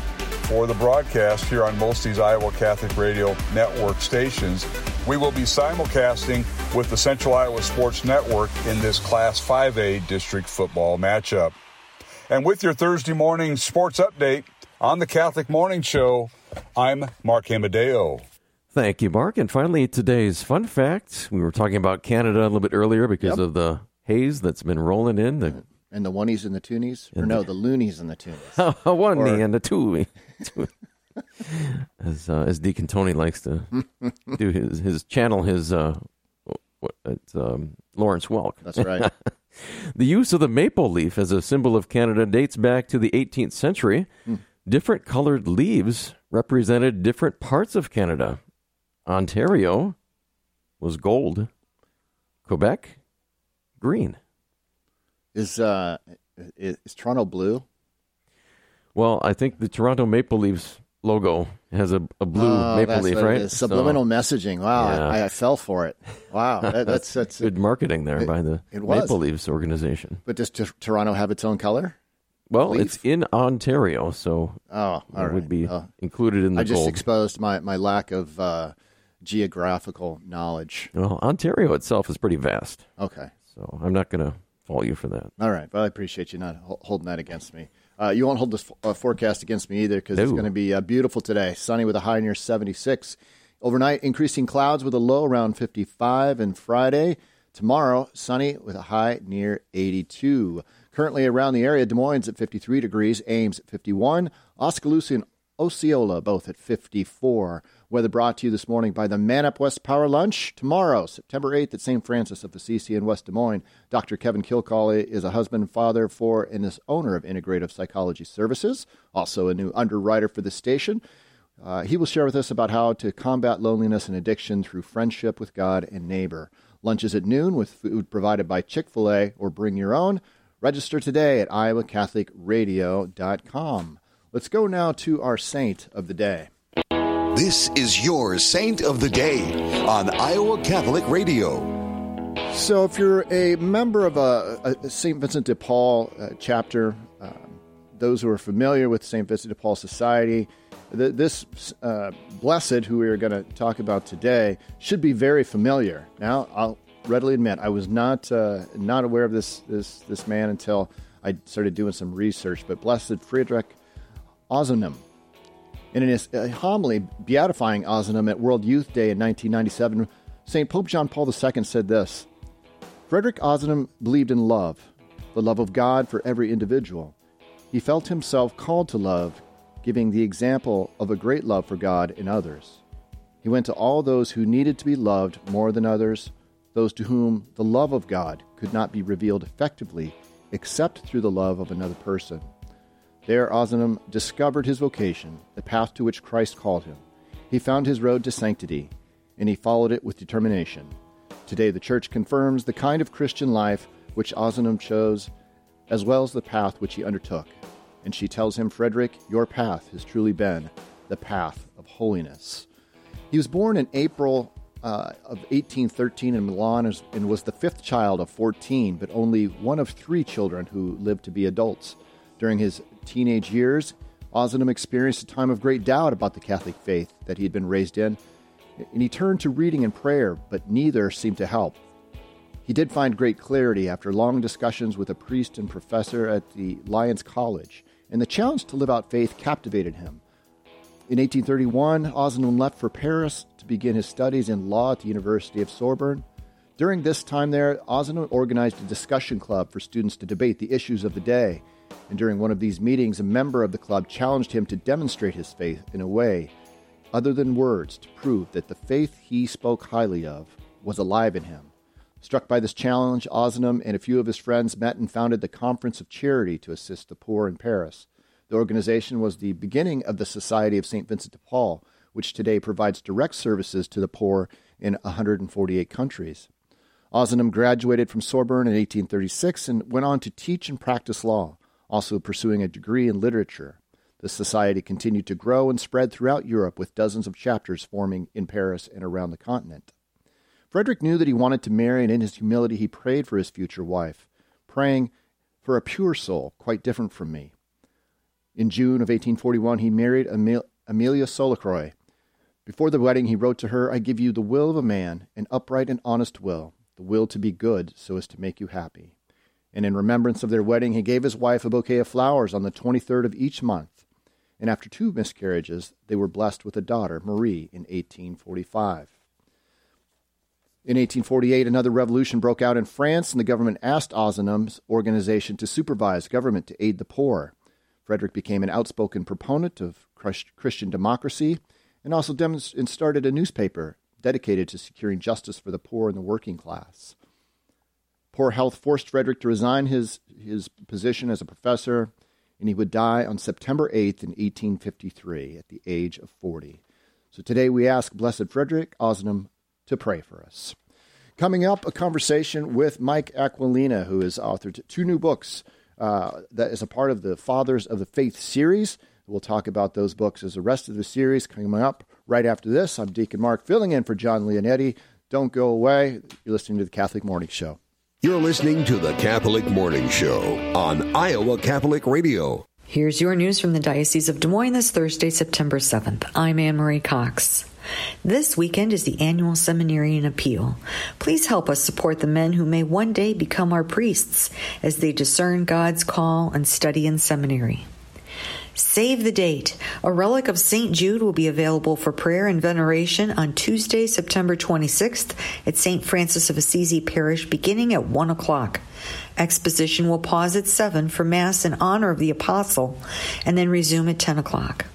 for the broadcast here on most of these Iowa Catholic Radio Network stations. We will be simulcasting with the Central Iowa Sports Network in this Class 5A district football matchup. And with your Thursday morning sports update on the Catholic Morning Show, I'm Mark Amadeo. Thank you, Mark. And finally, today's fun fact. We were talking about Canada a little bit earlier because yep. of the haze that's been rolling in. The, and the oneies and the toonies? Or no, the loonies and the toonies. a oney or... and a two. as uh, as Deacon Tony likes to do his his channel his uh, what, It's um, Lawrence Welk. That's right. the use of the maple leaf as a symbol of Canada dates back to the 18th century. Hmm. Different colored leaves represented different parts of Canada. Ontario was gold. Quebec, green. Is uh, is, is Toronto blue? Well, I think the Toronto Maple Leafs logo has a, a blue Oh, maple leaf, right? Subliminal messaging. Wow, Yeah. I, I fell for it. Wow, that, that's that's. good marketing there It- by the. Maple Leafs organization. But does T- Toronto have its own color? Well, Leaf? it's in Ontario, so Oh, it right. would be Oh. included in the I just gold. exposed my, my lack of uh, geographical knowledge. well, Ontario itself is pretty vast. Okay. So I'm not going to fault you for that. All right. Well, I appreciate you not holding that against me. Uh, you won't hold this f- uh, forecast against me either because it's going to be uh, beautiful today. Sunny with a high near 76. Overnight, increasing clouds with a low around 55. And Friday, tomorrow, sunny with a high near 82. Currently around the area, Des Moines at 53 degrees, Ames at 51, Oskaloosa and Osceola both at 54. Weather brought to you this morning by the Man Up West Power Lunch. Tomorrow, September 8th at St. Francis of Assisi in West Des Moines, Dr. Kevin Kilcawley is a husband father for and is owner of Integrative Psychology Services, also a new underwriter for the station. Uh, he will share with us about how to combat loneliness and addiction through friendship with God and neighbor. Lunch is at noon with food provided by Chick fil A or bring your own. Register today at iowacatholicradio.com. Let's go now to our saint of the day. This is your Saint of the Day on Iowa Catholic Radio. So, if you're a member of a, a St. Vincent de Paul uh, chapter, um, those who are familiar with St. Vincent de Paul Society, th- this uh, blessed, who we are going to talk about today, should be very familiar. Now, I'll readily admit I was not uh, not aware of this this this man until I started doing some research. But Blessed Friedrich Ozanam, in his uh, homily beatifying Ozanam at World Youth Day in 1997, St. Pope John Paul II said this Frederick Ozanam believed in love, the love of God for every individual. He felt himself called to love, giving the example of a great love for God in others. He went to all those who needed to be loved more than others, those to whom the love of God could not be revealed effectively except through the love of another person. There, Ozanam discovered his vocation, the path to which Christ called him. He found his road to sanctity, and he followed it with determination. Today, the Church confirms the kind of Christian life which Ozanam chose, as well as the path which he undertook. And she tells him, Frederick, your path has truly been the path of holiness. He was born in April uh, of 1813 in Milan and was the fifth child of 14, but only one of three children who lived to be adults. During his teenage years, Ozanam experienced a time of great doubt about the Catholic faith that he had been raised in, and he turned to reading and prayer, but neither seemed to help. He did find great clarity after long discussions with a priest and professor at the Lyons College, and the challenge to live out faith captivated him. In 1831, Ozanam left for Paris to begin his studies in law at the University of Sorbonne. During this time there, Ozanam organized a discussion club for students to debate the issues of the day. And during one of these meetings, a member of the club challenged him to demonstrate his faith in a way other than words to prove that the faith he spoke highly of was alive in him. Struck by this challenge, Ozanam and a few of his friends met and founded the Conference of Charity to assist the poor in Paris. The organization was the beginning of the Society of St. Vincent de Paul, which today provides direct services to the poor in 148 countries. Ozanam graduated from Sorbonne in 1836 and went on to teach and practice law, also pursuing a degree in literature. The society continued to grow and spread throughout Europe with dozens of chapters forming in Paris and around the continent. Frederick knew that he wanted to marry, and in his humility, he prayed for his future wife, praying for a pure soul, quite different from me. In June of 1841, he married Amelia Soulacroix. Before the wedding, he wrote to her, I give you the will of a man, an upright and honest will, the will to be good so as to make you happy. And in remembrance of their wedding, he gave his wife a bouquet of flowers on the 23rd of each month. And after two miscarriages, they were blessed with a daughter, Marie, in 1845. In 1848, another revolution broke out in France, and the government asked Ozanam's organization to supervise government to aid the poor. Frederick became an outspoken proponent of Christian democracy and also started a newspaper, dedicated to securing justice for the poor and the working class. Poor health forced Frederick to resign his, his position as a professor, and he would die on September 8th in 1853 at the age of 40. So today we ask Blessed Frederick Ozanam to pray for us. Coming up, a conversation with Mike Aquilina, who has authored two new books uh, that is a part of the Fathers of the Faith series. We'll talk about those books as the rest of the series coming up right after this. I'm Deacon Mark, filling in for John Leonetti. Don't go away. You're listening to the Catholic Morning Show. You're listening to the Catholic Morning Show on Iowa Catholic Radio. Here's your news from the Diocese of Des Moines this Thursday, September 7th. I'm Anne Marie Cox. This weekend is the annual Seminarian Appeal. Please help us support the men who may one day become our priests as they discern God's call and study in seminary. Save the date. A relic of St. Jude will be available for prayer and veneration on Tuesday, September 26th at St. Francis of Assisi Parish beginning at 1 o'clock. Exposition will pause at 7 for Mass in honor of the Apostle and then resume at 10 o'clock.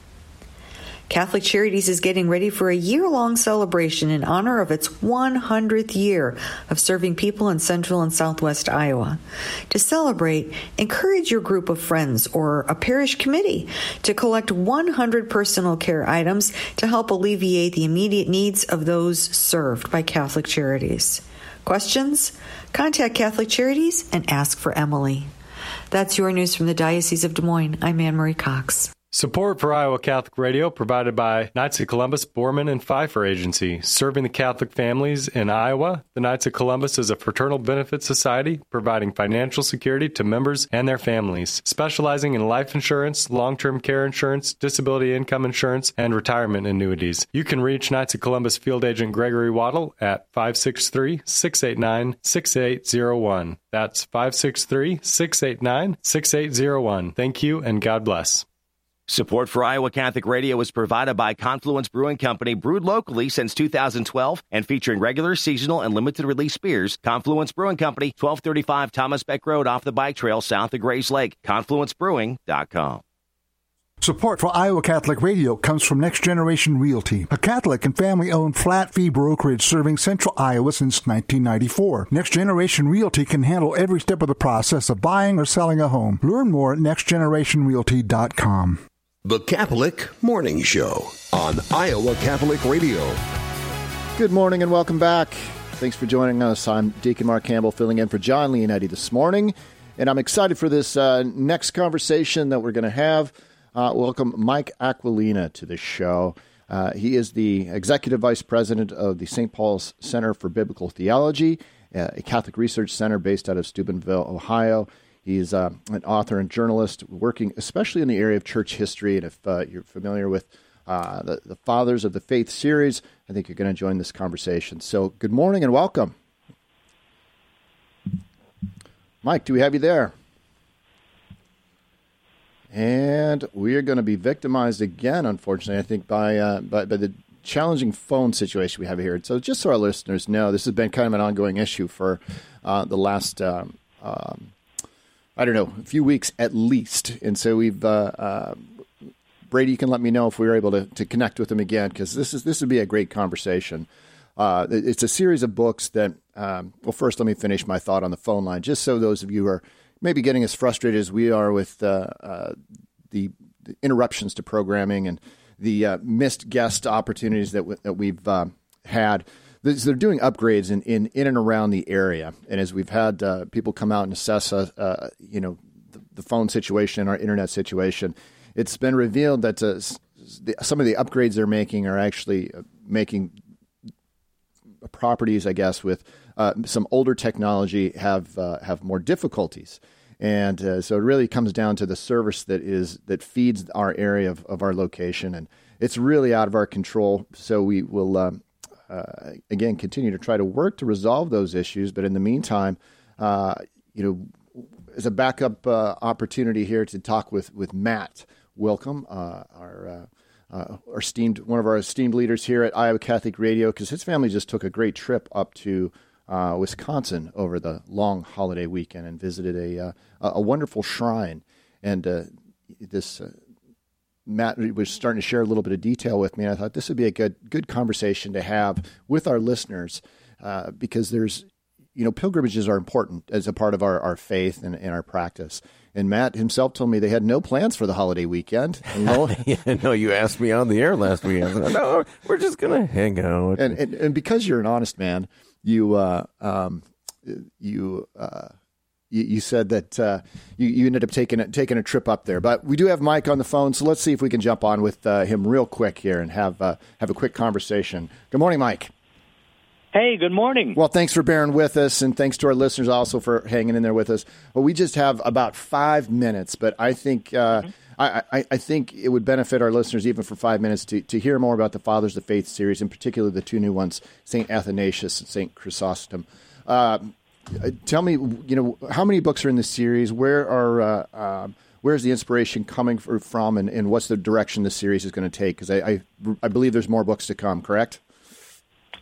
Catholic Charities is getting ready for a year long celebration in honor of its 100th year of serving people in central and southwest Iowa. To celebrate, encourage your group of friends or a parish committee to collect 100 personal care items to help alleviate the immediate needs of those served by Catholic Charities. Questions? Contact Catholic Charities and ask for Emily. That's your news from the Diocese of Des Moines. I'm Anne Marie Cox. Support for Iowa Catholic Radio provided by Knights of Columbus, Borman, and Pfeiffer Agency, serving the Catholic families in Iowa. The Knights of Columbus is a fraternal benefit society providing financial security to members and their families, specializing in life insurance, long term care insurance, disability income insurance, and retirement annuities. You can reach Knights of Columbus Field Agent Gregory Waddle at 563 689 6801. That's 563 689 6801. Thank you and God bless. Support for Iowa Catholic Radio is provided by Confluence Brewing Company, brewed locally since 2012 and featuring regular, seasonal, and limited release beers. Confluence Brewing Company, 1235 Thomas Beck Road off the bike trail south of Grays Lake. ConfluenceBrewing.com. Support for Iowa Catholic Radio comes from Next Generation Realty, a Catholic and family owned flat fee brokerage serving central Iowa since 1994. Next Generation Realty can handle every step of the process of buying or selling a home. Learn more at nextgenerationrealty.com. The Catholic Morning Show on Iowa Catholic Radio. Good morning and welcome back. Thanks for joining us. I'm Deacon Mark Campbell filling in for John Leonetti this morning. And I'm excited for this uh, next conversation that we're going to have. Uh, welcome Mike Aquilina to the show. Uh, he is the executive vice president of the St. Paul's Center for Biblical Theology, a Catholic research center based out of Steubenville, Ohio. He's uh, an author and journalist working especially in the area of church history. And if uh, you're familiar with uh, the, the Fathers of the Faith series, I think you're going to join this conversation. So, good morning and welcome. Mike, do we have you there? And we are going to be victimized again, unfortunately, I think, by, uh, by, by the challenging phone situation we have here. So, just so our listeners know, this has been kind of an ongoing issue for uh, the last. Um, um, I don't know, a few weeks at least. And so we've, uh, uh, Brady, you can let me know if we were able to, to connect with him again because this is this would be a great conversation. Uh, it's a series of books that. Um, well, first, let me finish my thought on the phone line, just so those of you who are maybe getting as frustrated as we are with uh, uh, the, the, interruptions to programming and the uh, missed guest opportunities that, w- that we've had they're doing upgrades in, in, in and around the area. And as we've had uh, people come out and assess, uh, uh, you know, the, the, phone situation and our internet situation, it's been revealed that uh, the, some of the upgrades they're making are actually uh, making properties, I guess, with uh, some older technology have have more difficulties. And so it really comes down to the service that is that feeds our area of, of our location, and it's really out of our control. So we will um, uh, again continue to try to work to resolve those issues. But in the meantime, uh, you know, as a backup uh, opportunity here to talk with with Matt Welcome, uh, our uh, our esteemed one of our esteemed leaders here at Iowa Catholic Radio, because his family just took a great trip up to. Wisconsin over the long holiday weekend and visited a a wonderful shrine, and this Matt was starting to share a little bit of detail with me, and I thought this would be a good good conversation to have with our listeners uh, because there's you know pilgrimages are important as a part of our, our faith and, and our practice. And Matt himself told me they had no plans for the holiday weekend. Lo, yeah, no, you asked me on the air last weekend. no, we're just gonna hang out. and, and and because you're an honest man, you uh, um, you. Uh, you, you said that uh, you, you ended up taking a, taking a trip up there, but we do have Mike on the phone, so let's see if we can jump on with uh, him real quick here and have uh, have a quick conversation. Good morning, Mike. Hey, good morning. Well, thanks for bearing with us, and thanks to our listeners also for hanging in there with us. Well, we just have about five minutes, but I think uh, Mm-hmm. I, I, I think it would benefit our listeners even for five minutes to, to hear more about the Fathers of Faith series, in particular the two new ones, Saint Athanasius and Saint Chrysostom. Uh, tell me, you know, how many books are in this series? Where are uh, um, where's the inspiration coming for, from, and, and what's the direction the series is going to take? Because I, I I believe there's more books to come. Correct?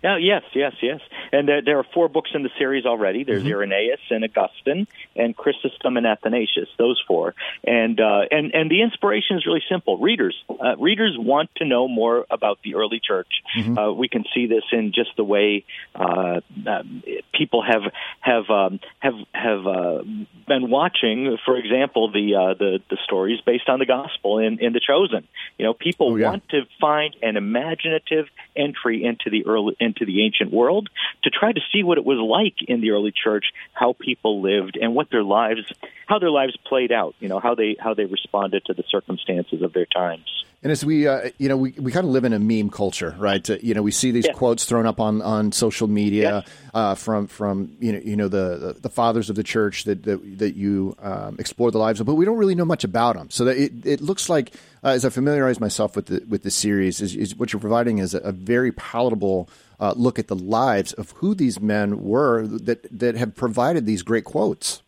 Oh, yes, yes, yes. And there, there are four books in the series already. There's Mm-hmm. Irenaeus and Augustine and Chrysostom and Athanasius. Those four. And uh, and and the inspiration is really simple. Readers, uh, readers want to know more about the early church. Mm-hmm. Uh, we can see this in just the way uh, um, people have have um, have have uh, been watching. For example, the uh, the the stories based on the gospel in in the Chosen. You know, people Oh, yeah. want to find an imaginative entry into the early into the ancient world to try to see what it was like in the early church, how people lived, and what their lives, how their lives played out. You know, how they how they responded to the circumstances of their times. And as we, uh, you know, we, we kind of live in a meme culture, right? Uh, you know, we see these quotes thrown up on, on social media uh, from from you know you know the, the, the fathers of the church that that, that you um, explore the lives of, but we don't really know much about them. So that it, it looks like uh, as I familiarize myself with the with the series, is, is what you're providing is a, a very palatable uh, look at the lives of who these men were that that have provided these great quotes.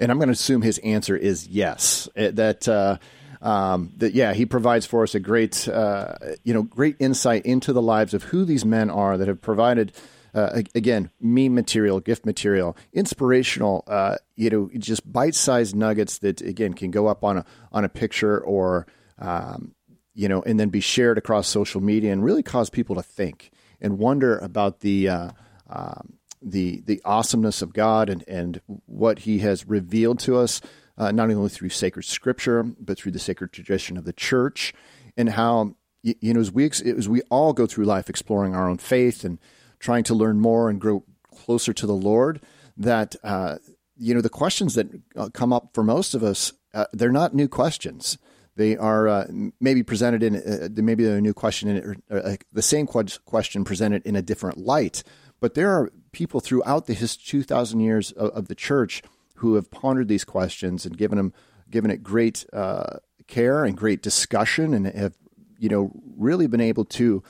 And I'm going to assume his answer is yes. Uh, That uh, um, that yeah, he provides for us a great uh, you know great insight into the lives of who these men are that have provided. Uh, again, meme material, gift material, inspirational, uh, you know, just bite-sized nuggets that again can go up on a on a picture or um, you know, and then be shared across social media and really cause people to think and wonder about the uh, um, the the awesomeness of God and and what He has revealed to us, uh, not only through sacred Scripture but through the sacred tradition of the Church, and how you know as we as we all go through life exploring our own faith and trying to learn more and grow closer to the Lord, that uh, you know the questions that uh, come up for most of us, uh, they're not new questions. They are uh, maybe presented in uh, maybe a new question in, or, the same question presented in a different light. But there are people throughout the his two thousand years of, of the church who have pondered these questions and given them given it great uh, care and great discussion, and have you know really been able to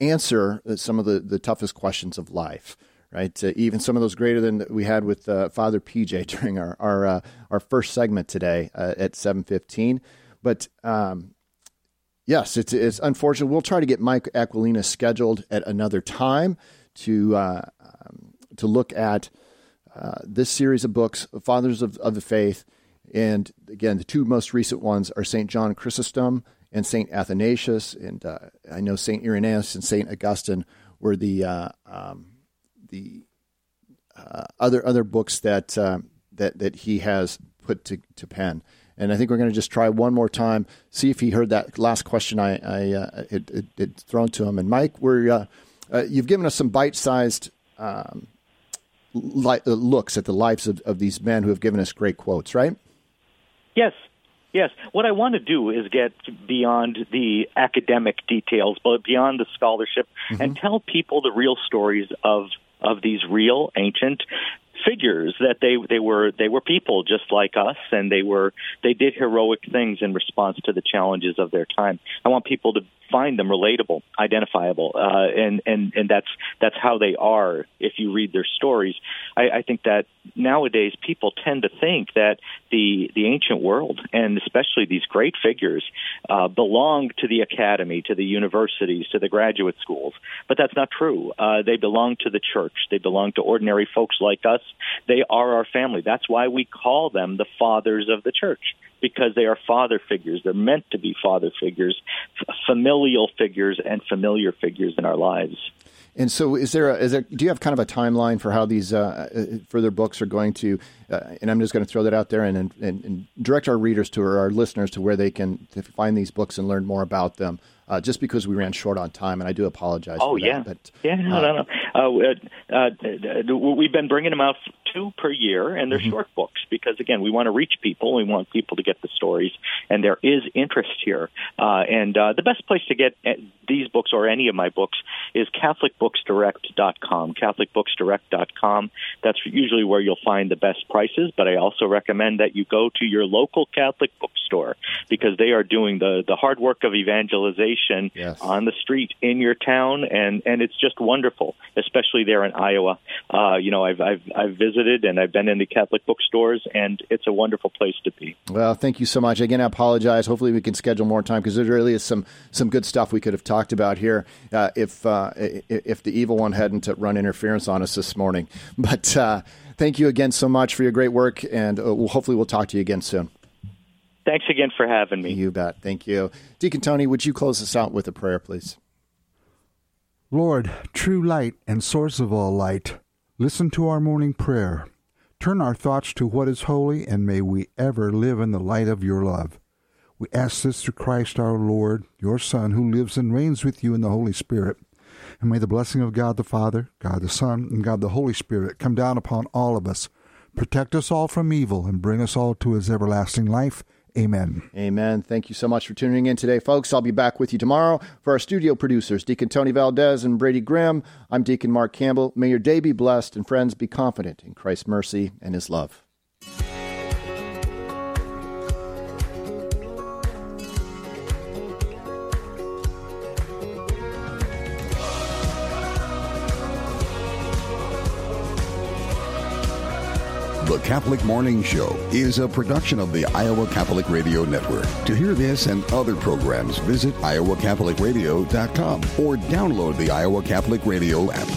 answer uh, some of the, the toughest questions of life. Right, uh, even some of those greater than we had with uh, Father PJ during our our, uh, our first segment today uh, at seven fifteen. But um, yes, it's it's unfortunate. We'll try to get Mike Aquilina scheduled at another time to uh, to look at uh, this series of books, Fathers of, of the Faith, and again, the two most recent ones are Saint John Chrysostom and Saint Athanasius, and uh, I know Saint Irenaeus and Saint Augustine were the uh, um, the uh, other other books that uh, that that he has put to, to pen. And I think we're going to just try one more time, see if he heard that last question I, I uh, it thrown to him. And Mike, we're uh, uh, you've given us some bite-sized um, li- uh, looks at the lives of, of these men who have given us great quotes, right? Yes. Yes. What I want to do is get beyond the academic details, but beyond the scholarship, and tell people the real stories of of these real ancient figures that they they were they were people just like us and they were they did heroic things in response to the challenges of their time. I want people to find them relatable identifiable uh, and and and that's that's how they are if you read their stories. I, I think that nowadays people tend to think that the the ancient world and especially these great figures uh, belong to the academy to the universities to the graduate schools but that's not true. Uh, they belong to the church. They belong to ordinary folks like us They are our family. That's why we call them the fathers of the church because they are father figures. They're meant to be father figures, familial figures, and familiar figures in our lives. And so, is there, a, is there? Do you have kind of a timeline for how these uh, uh further books are going to? Uh, and I'm just going to throw that out there and, and, and direct our readers to or our listeners to where they can find these books and learn more about them uh, just because we ran short on time, and I do apologize. Oh yeah, that, but, yeah, no, uh, no, no. Uh, uh, uh, we've been bringing them out two per year, and they're mm-hmm. short books because again, we want to reach people. We want people to get the stories, and there is interest here. Uh, and uh, the best place to get these books or any of my books is CatholicBooksDirect.com. CatholicBooksDirect.com. That's usually where you'll find the best prices. But I also recommend that you go to your local Catholic bookstore because they are doing the the hard work of evangelization yes. on the street in your town, and and it's just wonderful, especially there in Iowa. Uh, you know, I've I've I've visited and I've been in the Catholic bookstores, and it's a wonderful place to be. Well, thank you so much. Again, I apologize. Hopefully, we can schedule more time because there really is some some good stuff we could have talked about here uh, if uh, if the evil one hadn't run interference on us this morning. But uh, thank you again so much for your great work, and uh, hopefully, we'll talk to you again soon. Thanks again for having me. You bet. Thank you. Deacon Tony, would you close us out with a prayer, please? Lord, true light and source of all light, listen to our morning prayer. Turn our thoughts to what is holy, and may we ever live in the light of your love. We ask this through Christ our Lord, your Son, who lives and reigns with you in the Holy Spirit. And may the blessing of God the Father, God the Son, and God the Holy Spirit come down upon all of us, protect us all from evil, and bring us all to his everlasting life. Amen. Amen. Thank you so much for tuning in today, folks. I'll be back with you tomorrow. For our studio producers, Deacon Tony Valdez and Brady Grimm, I'm Deacon Mark Campbell. May your day be blessed and friends be confident in Christ's mercy and his love. The Catholic Morning Show is a production of the Iowa Catholic Radio Network. To hear this and other programs, visit iowacatholicradio.com or download the Iowa Catholic Radio app.